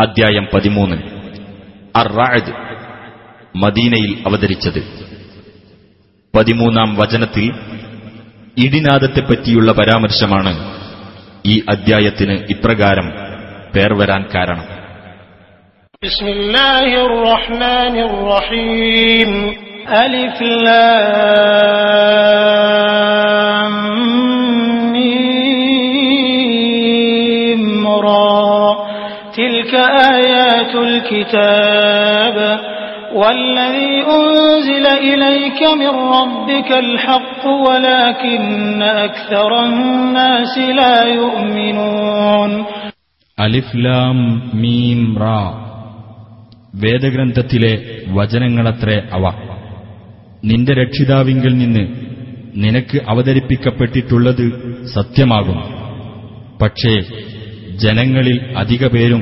അധ്യായം പതിമൂന്ന്. അറായത് മദീനയിൽ അവതരിച്ചത്. പതിമൂന്നാം വചനത്തിൽ ഇടിനാദത്തെപ്പറ്റിയുള്ള പരാമർശമാണ് ഈ അദ്ധ്യായത്തിന് ഇപ്രകാരം പേർ വരാൻ കാരണം. അലിഫ് تلك آيات الكتاب والذي أنزل إليك من ربك الحق ولكن أكثر الناس لا يؤمنون അലിഫ് ലാം മീം റാ വേദഗ്രന്ഥത്തിലെ വചനങ്ങളത്രേ അവ നിന്റെ രക്ഷിതാവിങ്കിൽ നിന്ന് നിനക്ക് അവതരിപ്പിക്കപ്പെട്ടിട്ടുള്ളത് സത്യമാകും പക്ഷേ ജനങ്ങളിൽ അധിക പേരും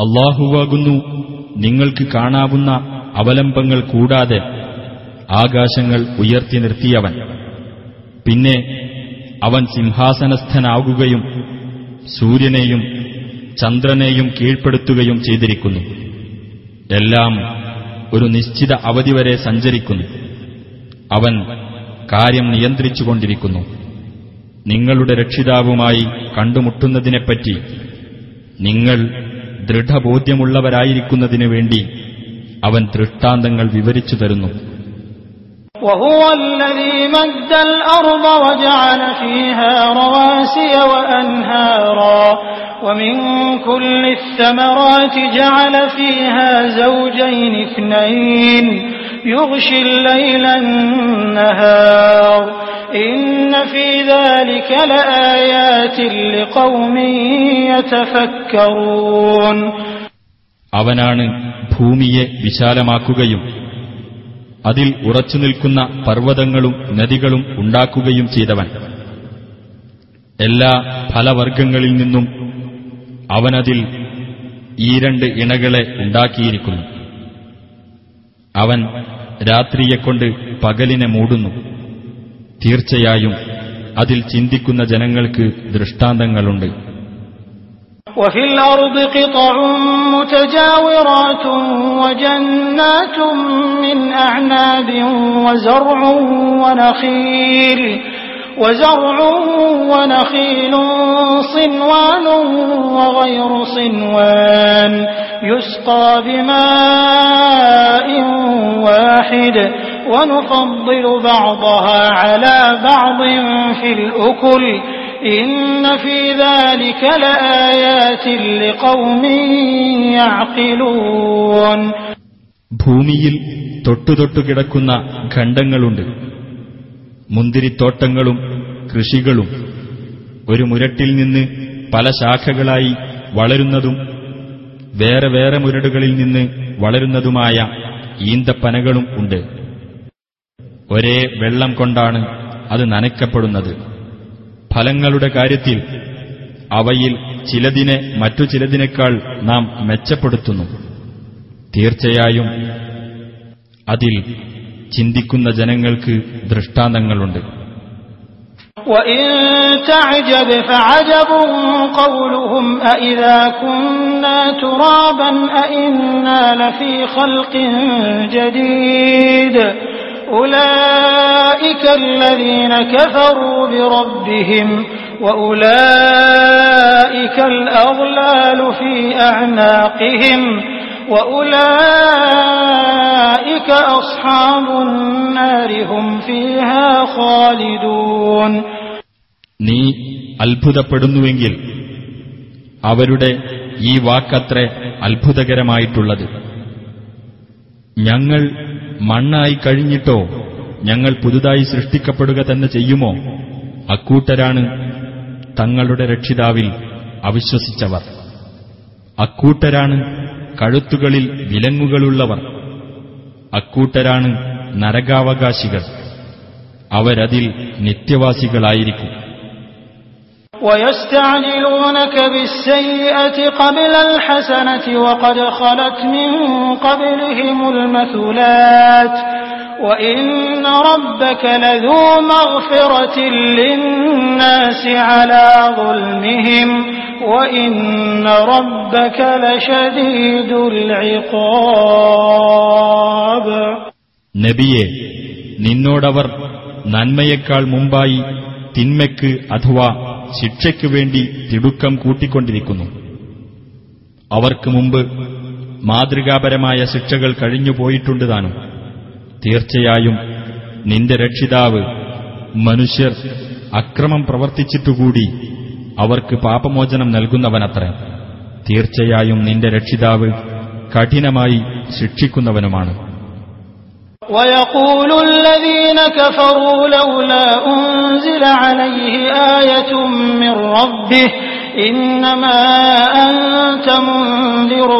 അള്ളാഹുവാകുന്നു. നിങ്ങൾക്ക് കാണാവുന്ന അവലംബങ്ങൾ കൂടാതെ ആകാശങ്ങൾ ഉയർത്തി നിർത്തിയവൻ. പിന്നെ അവൻ സിംഹാസനസ്ഥനാകുകയും സൂര്യനെയും ചന്ദ്രനെയും കീഴ്പ്പെടുത്തുകയും ചെയ്തിരിക്കുന്നു. എല്ലാം ഒരു നിശ്ചിത അവധി വരെ സഞ്ചരിക്കുന്നു. അവൻ കാര്യം നിയന്ത്രിച്ചുകൊണ്ടിരിക്കുന്നു. നിങ്ങളുടെ രക്ഷിതാവുമായി കണ്ടുമുട്ടുന്നതിനെപ്പറ്റി നിങ്ങൾ ദൃഢബോധ്യമുള്ളവരായിരിക്കുന്നതിനു വേണ്ടി അവൻ ദൃഷ്ടാന്തങ്ങൾ വിവരിച്ചു തരുന്നു وهو الذي مد الأرض وجعل فيها رواسي وأنهارا ومن كل الثمرات جعل فيها زوجين اثنين يغشي الليل النهار അവനാണ് ഭൂമിയെ വിശാലമാക്കുകയും അതിൽ ഉറച്ചു നിൽക്കുന്ന പർവതങ്ങളും നദികളും ഉണ്ടാക്കുകയും ചെയ്തവൻ. എല്ലാ ഫലവർഗങ്ങളിൽ നിന്നും അവനതിൽ ഈ രണ്ട് ഇണകളെ ഉണ്ടാക്കിയിരിക്കുന്നു. അവൻ രാത്രിയെക്കൊണ്ട് പകലിനെ മൂടുന്നു. തീർച്ചയായും അതിൽ ചിന്തിക്കുന്ന ജനങ്ങൾക്ക് ദൃഷ്ടാന്തങ്ങളുണ്ട് وفي الأرض قطع متجاورات وجنات من أعناب وزرع ونخيل وزرع ونخيل صنوان وغير صنوان يسقى بماء واحد ونفضل بعضها على بعض في الأكل إن في ذلك لآيات لقوم يعقلون ഭൂമിയിൽ തൊട്ടുതൊട്ടു കിടക്കുന്ന ഖണ്ഡങ്ങളുണ്ട് മുന്തിരിത്തോട്ടങ്ങളും കൃഷികളും ഒരു മുരട്ടിൽ നിന്ന് പല ശാഖകളായി വളരുന്നതും വേറെ വേറെ മുരടുകളിൽ നിന്ന് വളരുന്നതുമായ ഈന്തപ്പനകളും ഉണ്ട് ഒരേ വെള്ളം കൊണ്ടാണ് അത് നനയ്ക്കപ്പെടുന്നത്. ഫലങ്ങളുടെ കാര്യത്തിൽ അവയിൽ ചിലതിനെ മറ്റു ചിലതിനേക്കാൾ നാം മെച്ചപ്പെടുത്തുന്നു. തീർച്ചയായും അതിൽ ചിന്തിക്കുന്ന ജനങ്ങൾക്ക് ദൃഷ്ടാന്തങ്ങളുണ്ട്. وإن تعجب فعجب قولهم أإذا كنا ترابا أإنا لفي خلق جديد أولئك الذين كفروا بربهم وأولئك الأغلال في أعناقهم وأولئك أصحاب النار هم فيها خالدون നീ അത്ഭുതപ്പെടുന്നുവെങ്കിൽ അവരുടെ ഈ വാക്കത്രേ അത്ഭുതകരമായിട്ടുള്ളത് ഞങ്ങൾ മണ്ണായി കഴിഞ്ഞിട്ടോ? ഞങ്ങൾ പുതുതായി സൃഷ്ടിക്കപ്പെടുക തന്നെ ചെയ്യുമോ? അക്കൂട്ടരാണ് തങ്ങളുടെ രക്ഷിതാവിൽ അവിശ്വസിച്ചവർ. അക്കൂട്ടരാണ് കഴുത്തുകളിൽ വിലങ്ങുകളുള്ളവർ. അക്കൂട്ടരാണ് നരകാവകാശികൾ. അവരതിൽ നിത്യവാസികളായിരിക്കും. ويستعجلونك بالسيئة قبل الحسنة وقد خلت من قبلهم المثلات وإن ربك لذو مغفرة للناس على ظلمهم وإن ربك لشديد العقاب നബിയെ നിന്നോടവർ നന്മയേക്കാൾ മുമ്പായി തിന്മയ്ക്ക് അഥവാ ശിക്ഷയ്ക്കു വേണ്ടി തിടുക്കം കൂട്ടിക്കൊണ്ടിരിക്കുന്നു. അവർക്ക് മുമ്പ് മാതൃകാപരമായ ശിക്ഷകൾ കഴിഞ്ഞുപോയിട്ടുണ്ട് താനും. തീർച്ചയായും നിന്റെ രക്ഷിതാവ് മനുഷ്യർ അക്രമം പ്രവർത്തിച്ചിട്ടുകൂടി അവർക്ക് പാപമോചനം നൽകുന്നവനത്ര. തീർച്ചയായും നിന്റെ രക്ഷിതാവ് കഠിനമായി ശിക്ഷിക്കുന്നവനുമാണ്. ويقول الذين كفروا لولا أنزل عليه آية من ربه إنما أنت منذر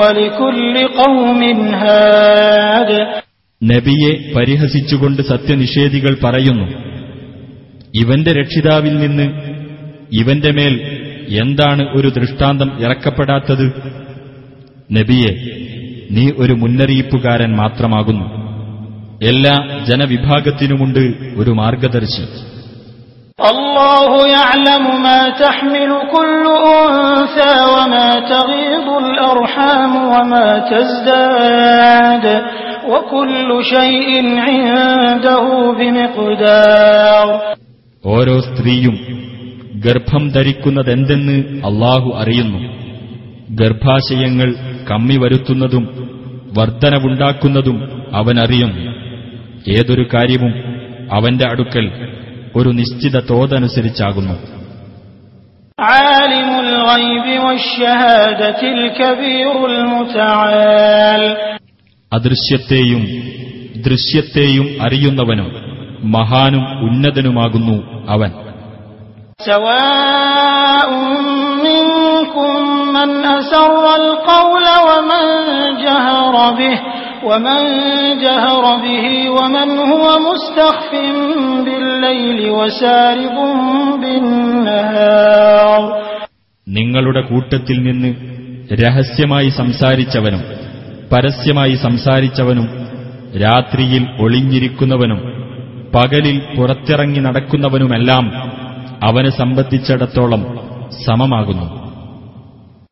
ولكل قوم هاد നബിയെ പരിഹസിച്ചുകൊണ്ട് സത്യനിഷേധികൾ പറയുന്നു ഇവന്റെ രക്ഷിതാവിൽ നിന്ന് ഇവന്റെ മേൽ എന്താണ് ഒരു ദൃഷ്ടാന്തം ഇറക്കപ്പെടാത്തത് നബിയെ നീ ഒരു മുന്നറിയിപ്പുകാരൻ മാത്രമാകുന്നു എല്ലാ ജനവിഭാഗത്തിനുമുണ്ട് ഒരു മാർഗദർശി. ഓരോ സ്ത്രീയും ഗർഭം ധരിക്കുന്നതെന്തെന്ന് അള്ളാഹു അറിയുന്നു. ഗർഭാശയങ്ങൾ കമ്മി വരുത്തുന്നതും വർധനവുണ്ടാക്കുന്നതും അവനറിയുന്നു. ഏതൊരു കാര്യവും അവന്റെ അടുക്കൽ ഒരു നിശ്ചിത തോതനുസരിച്ചാകുന്നു عالم الغيب والشهادة الكبير المتعال അദൃശ്യത്തെയും ദൃശ്യത്തെയും അറിയുന്നവനും മഹാനും ഉന്നതനുമാകുന്നു അവൻ سواء منكم من أسر القول ومن جهر به ومن جهر به ومن هو مستخف بالليل وسارب بالنهار നിങ്ങളുടെ കൂട്ടത്തിൽ നിന്ന് രഹസ്യമായി സംസാരിച്ചവനും പരസ്യമായി സംസാരിച്ചവനും രാത്രിയിൽ ഒളിഞ്ഞിരിക്കുന്നവനും പകലിൽ പുറത്തിറങ്ങി നടക്കുന്നവനുമെല്ലാം അവനെ സംബന്ധിച്ചിടത്തോളം സമമാകുന്നു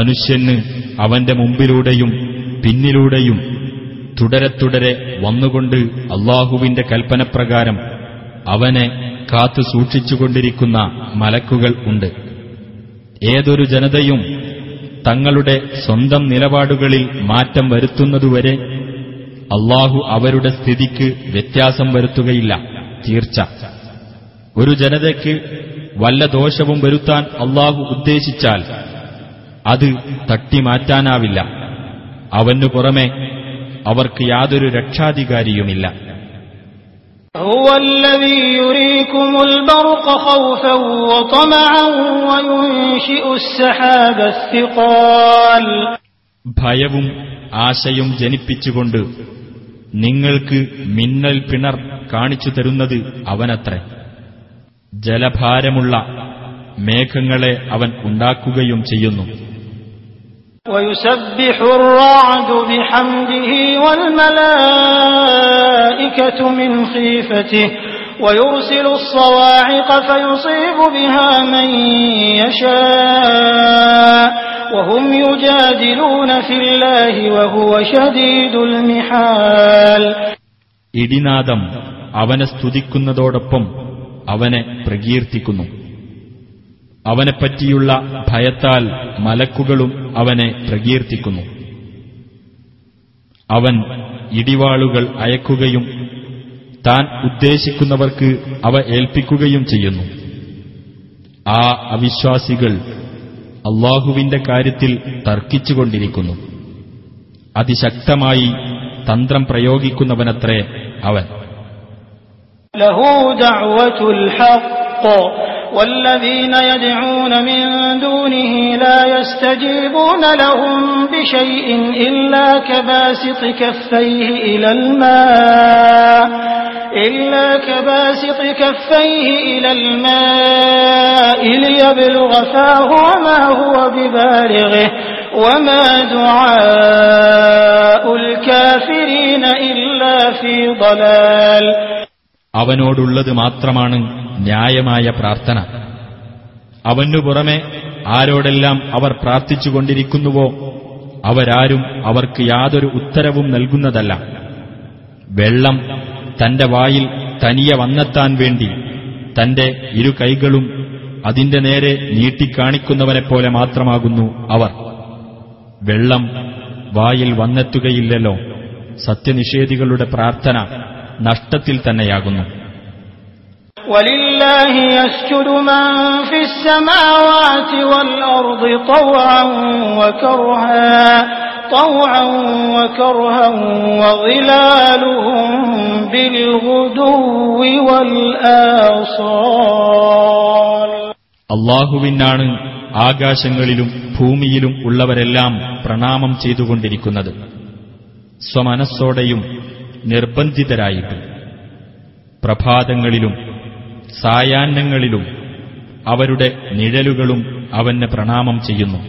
മനുഷ്യന് അവന്റെ മുമ്പിലൂടെയും പിന്നിലൂടെയും തുടരെ തുടരെ വന്നുകൊണ്ട് അള്ളാഹുവിന്റെ കൽപ്പനപ്രകാരം അവനെ കാത്തു സൂക്ഷിച്ചുകൊണ്ടിരിക്കുന്ന മലക്കുകൾ ഉണ്ട്. ഏതൊരു ജനതയും തങ്ങളുടെ സ്വന്തം നിലപാടുകളിൽ മാറ്റം വരുത്തുന്നതുവരെ അള്ളാഹു അവരുടെ സ്ഥിതിക്ക് വ്യത്യാസം വരുത്തുകയില്ല. തീർച്ച. ഒരു ജനതയ്ക്ക് വല്ല ദോഷവും വരുത്താൻ അള്ളാഹു ഉദ്ദേശിച്ചാൽ അത് തട്ടിമാറ്റാനാവില്ല. അവനു പുറമെ അവർക്ക് യാതൊരു രക്ഷാധികാരിയുമില്ല. ഭയവും ആശയും ജനിപ്പിച്ചുകൊണ്ട് നിങ്ങൾക്ക് മിന്നൽ പിണർ കാണിച്ചു തരുന്നത് അവനത്ര. ജലഭാരമുള്ള മേഘങ്ങളെ അവൻ ഉണ്ടാക്കുകയും ചെയ്യുന്നു. ويسبح الرعد بحمده والملائكة من خيفته ويرسل الصواعق فيصيب بها من يشاء وهم يجادلون في الله وهو شديد المحال ഇടിനാദം അവനെ സ്തുതിക്കുന്നതോടൊപ്പം അവനെ പ്രകീർത്തിക്കുന്നു അവനെപ്പറ്റിയുള്ള ഭയത്താൽ മലക്കുകളും അവനെ പ്രകീർത്തിക്കുന്നു. അവൻ ഇടിവാളുകൾ അയക്കുകയും താൻ ഉദ്ദേശിക്കുന്നവർക്ക് അവ ഏൽപ്പിക്കുകയും ചെയ്യുന്നു. ആ അവിശ്വാസികൾ അള്ളാഹുവിന്റെ കാര്യത്തിൽ തർക്കിച്ചുകൊണ്ടിരിക്കുന്നു. അതിശക്തമായി തന്ത്രം പ്രയോഗിക്കുന്നവനത്രേ അവൻ. والذين يدعون من دونه لا يستجيبون لهم بشيء إلا كباسط كفيه إلى الماء إلا كباسط كفيه إلى الماء ليبلغ فاه وما هو ببالغه وما دعاء الكافرين إلا في ضلال അവനോടുള്ളത് മാത്രമാണ് ന്യായമായ പ്രാർത്ഥന. അവനു പുറമെ ആരോടെല്ലാം അവർ പ്രാർത്ഥിച്ചുകൊണ്ടിരിക്കുന്നുവോ അവരാരും അവർക്ക് യാതൊരു ഉത്തരവും നൽകുന്നതല്ല. വെള്ളം തന്റെ വായിൽ തനിയെ വന്നെത്താൻ വേണ്ടി തന്റെ ഇരു കൈകളും അതിന്റെ നേരെ നീട്ടിക്കാണിക്കുന്നവനെപ്പോലെ മാത്രമാകുന്നു അവർ. വെള്ളം വായിൽ വന്നെത്തുകയില്ലല്ലോ. സത്യനിഷേധികളുടെ പ്രാർത്ഥന നഷ്ടത്തിൽ തന്നെയാകുന്നു. ولله يسجد من في السماوات والأرض طوعا وكرها طوعا وكرها وظلالهم بالغدو والآصال അള്ളാഹുവിനാണ് ആകാശങ്ങളിലും ഭൂമിയിലും ഉള്ളവരെല്ലാം പ്രണാമം ചെയ്തുകൊണ്ടിരിക്കുന്നത് സ്വമനസ്സോടെയും നിർബന്ധിതരായിട്ടും പ്രഭാതങ്ങളിലും സായാഹ്നങ്ങളിലും അവരുടെ നിഴലുകളും അവന് പ്രണാമം ചെയ്യുന്നു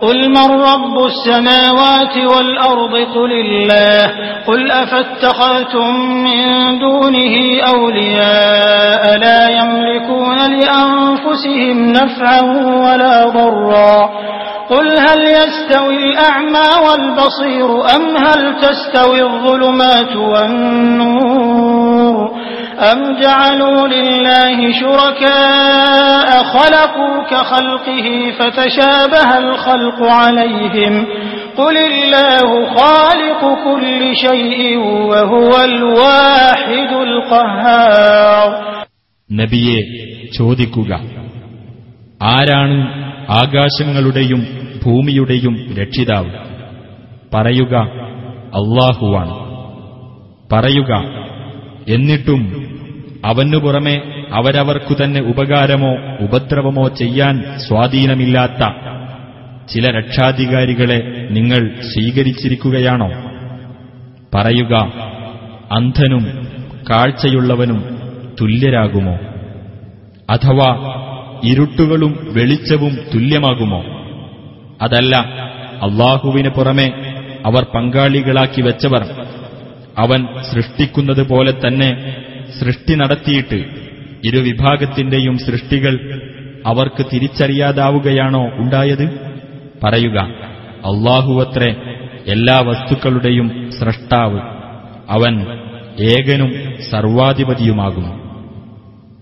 قل من رب السماوات والأرض قل الله قل أفاتخذتم من دونه أولياء لا يملكون لأنفسهم نفعا ولا ضرا قل هل يستوي الأعمى والبصير أم هل تستوي الظلمات والنور أم جعلوا لله شركاء خلقوا كخلقه فتشابه الخلق عليهم قل الله خالق كل شيء وهو الواحد القهار നബിയെ ചോദിക്കുക ആരാണ് ആകാശങ്ങളുടെയും ഭൂമിയുടെയും രക്ഷിതാവ് പറയുക അള്ളാഹുവാണ് പറയുക എന്നിട്ടും അവനു പുറമെ അവരവർക്കു തന്നെ ഉപകാരമോ ഉപദ്രവമോ ചെയ്യാൻ സ്വാധീനമില്ലാത്ത ചില രക്ഷാധികാരികളെ നിങ്ങൾ സ്വീകരിച്ചിരിക്കുകയാണോ? പറയുക അന്ധനും കാഴ്ചയുള്ളവനും തുല്യരാകുമോ? അഥവാ ഇരുട്ടുകളും വെളിച്ചവും തുല്യമാകുമോ? അതല്ല അള്ളാഹുവിന് പുറമെ അവർ പങ്കാളികളാക്കി വെച്ചവർ അവൻ സൃഷ്ടിക്കുന്നത് പോലെ തന്നെ സൃഷ്ടി നടത്തിയിട്ട് ഇരുവിഭാഗത്തിന്റെയും സൃഷ്ടികൾ അവർക്ക് തിരിച്ചറിയാതാവുകയാണോ ഉണ്ടായത്? പറയുക അള്ളാഹുവത്രേ എല്ലാ വസ്തുക്കളുടെയും സ്രഷ്ടാവ്. അവൻ ഏകനും സർവാധിപതിയുമാകുന്നു.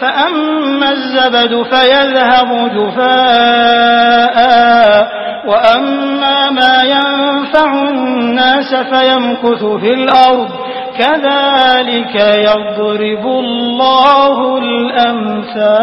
فأما الزبد فيذهب جفاء وأما ما ينفع الناس فيمكث في الأرض. كذلك يضرب الله الأمثال.